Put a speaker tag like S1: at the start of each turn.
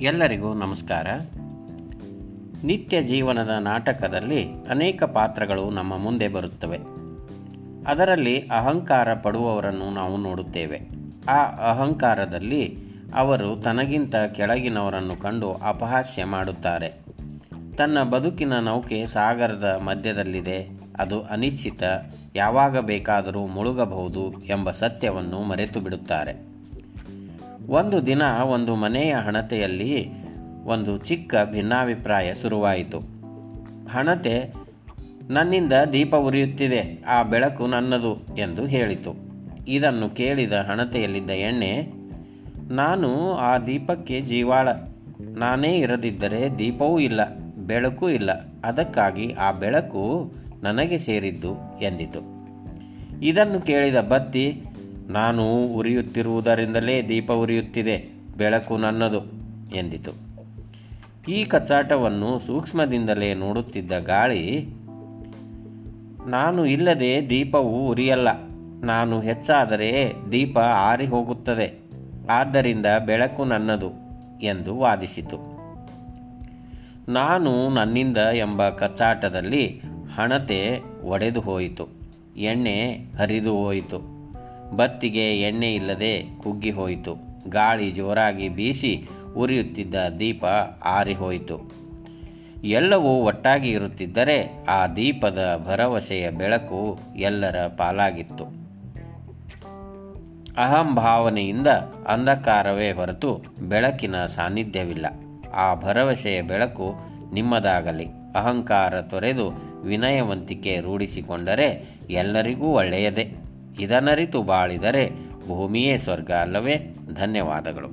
S1: ಎಲ್ಲರಿಗೂ ನಮಸ್ಕಾರ. ನಿತ್ಯ ಜೀವನದ ನಾಟಕದಲ್ಲಿ ಅನೇಕ ಪಾತ್ರಗಳು ನಮ್ಮ ಮುಂದೆ ಬರುತ್ತವೆ. ಅದರಲ್ಲಿ ಅಹಂಕಾರ ಪಡುವವರನ್ನು ನಾವು ನೋಡುತ್ತೇವೆ. ಆ ಅಹಂಕಾರದಲ್ಲಿ ಅವರು ತನಗಿಂತ ಕೆಳಗಿನವರನ್ನು ಕಂಡು ಅಪಹಾಸ್ಯ ಮಾಡುತ್ತಾರೆ. ತನ್ನ ಬದುಕಿನ ನೌಕೆ ಸಾಗರದ ಮಧ್ಯದಲ್ಲಿದೆ. ಅದು ಅನಿಶ್ಚಿತ, ಯಾವಾಗ ಬೇಕಾದರೂ ಮುಳುಗಬಹುದು ಎಂಬ ಸತ್ಯವನ್ನು ಮರೆತು ಬಿಡುತ್ತಾರೆ ಒಂದು ದಿನ ಒಂದು ಮನೆಯ ಹಣತೆಯಲ್ಲಿ ಒಂದು ಚಿಕ್ಕ ಭಿನ್ನಾಭಿಪ್ರಾಯ ಶುರುವಾಯಿತು. ಹಣತೆ ನನ್ನಿಂದ ದೀಪ ಉರಿಯುತ್ತಿದೆ, ಆ ಬೆಳಕು ನನ್ನದು ಎಂದು ಹೇಳಿತು. ಇದನ್ನು ಕೇಳಿದ ಹಣತೆಯಲ್ಲಿದ್ದ ಎಣ್ಣೆ, ನಾನು ಆ ದೀಪಕ್ಕೆ ಜೀವಾಳ. ನಾನೇ ಇರದಿದ್ದರೆ ದೀಪವೂ ಇಲ್ಲ, ಬೆಳಕು ಇಲ್ಲ. ಅದಕ್ಕಾಗಿ ಆ ಬೆಳಕು ನನಗೆ ಸೇರಿದ್ದು ಎಂದಿತು. ಇದನ್ನು ಕೇಳಿದ ಬತ್ತಿ ನಾನು ಉರಿಯುತ್ತಿರುವುದರಿಂದಲೇ ದೀಪ ಉರಿಯುತ್ತಿದೆ, ಬೆಳಕು ನನ್ನದು, ಎಂದಿತು. ಈ ಕಚ್ಚಾಟವನ್ನು ಸೂಕ್ಷ್ಮದಿಂದಲೇ ನೋಡುತ್ತಿದ್ದ ಗಾಳಿ, ನಾನು ಇಲ್ಲದೆ ದೀಪವು ಉರಿಯಲ್ಲ, ನಾನು ಹೆಚ್ಚಾದರೆ ದೀಪ ಆರಿ ಹೋಗುತ್ತದೆ ಆದ್ದರಿಂದ ಬೆಳಕು ನನ್ನದು, ಎಂದು ವಾದಿಸಿತು. ನಾನು ನನ್ನಿಂದ ಎಂಬ ಕಚ್ಚಾಟದಲ್ಲಿ ಹಣತೆ ಒಡೆದು ಹೋಯಿತು, ಎಣ್ಣೆ ಹರಿದು ಹೋಯಿತು. ಬತ್ತಿಗೆ ಎಣ್ಣೆ ಇಲ್ಲದೆ ಕುಗ್ಗಿ ಹೋಯಿತು ಗಾಳಿ ಜೋರಾಗಿ ಬೀಸಿ ಉರಿಯುತ್ತಿದ್ದ ದೀಪ ಆರಿಹೋಯಿತು. ಎಲ್ಲವೂ ಒಟ್ಟಾಗಿ ಇರುತ್ತಿದ್ದರೆ ಆ ದೀಪದ ಭರವಸೆಯ ಬೆಳಕು ಎಲ್ಲರ ಪಾಲಾಗಿತ್ತು. ಅಹಂಭಾವನೆಯಿಂದ ಅಂಧಕಾರವೇ ಹೊರತು ಬೆಳಕಿನ ಸಾನ್ನಿಧ್ಯವಿಲ್ಲ. ಆ ಭರವಸೆಯ ಬೆಳಕು ನಿಮ್ಮದಾಗಲಿ. ಅಹಂಕಾರ ತೊರೆದು ವಿನಯವಂತಿಕೆ ರೂಢಿಸಿಕೊಂಡರೆ ಎಲ್ಲರಿಗೂ ಒಳ್ಳೆಯದೇ. ಇದನರಿತು ಬಾಳಿದರೆ ಭೂಮಿಯೇ ಸ್ವರ್ಗ ಅಲ್ಲವೇ? ಧನ್ಯವಾದಗಳು.